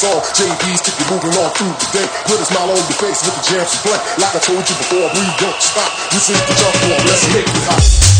song. JPs keep you moving on through the day. Put a smile on your face with the jams you play. Like I told you before, we don't stop. You see the jump on, let's make it hot.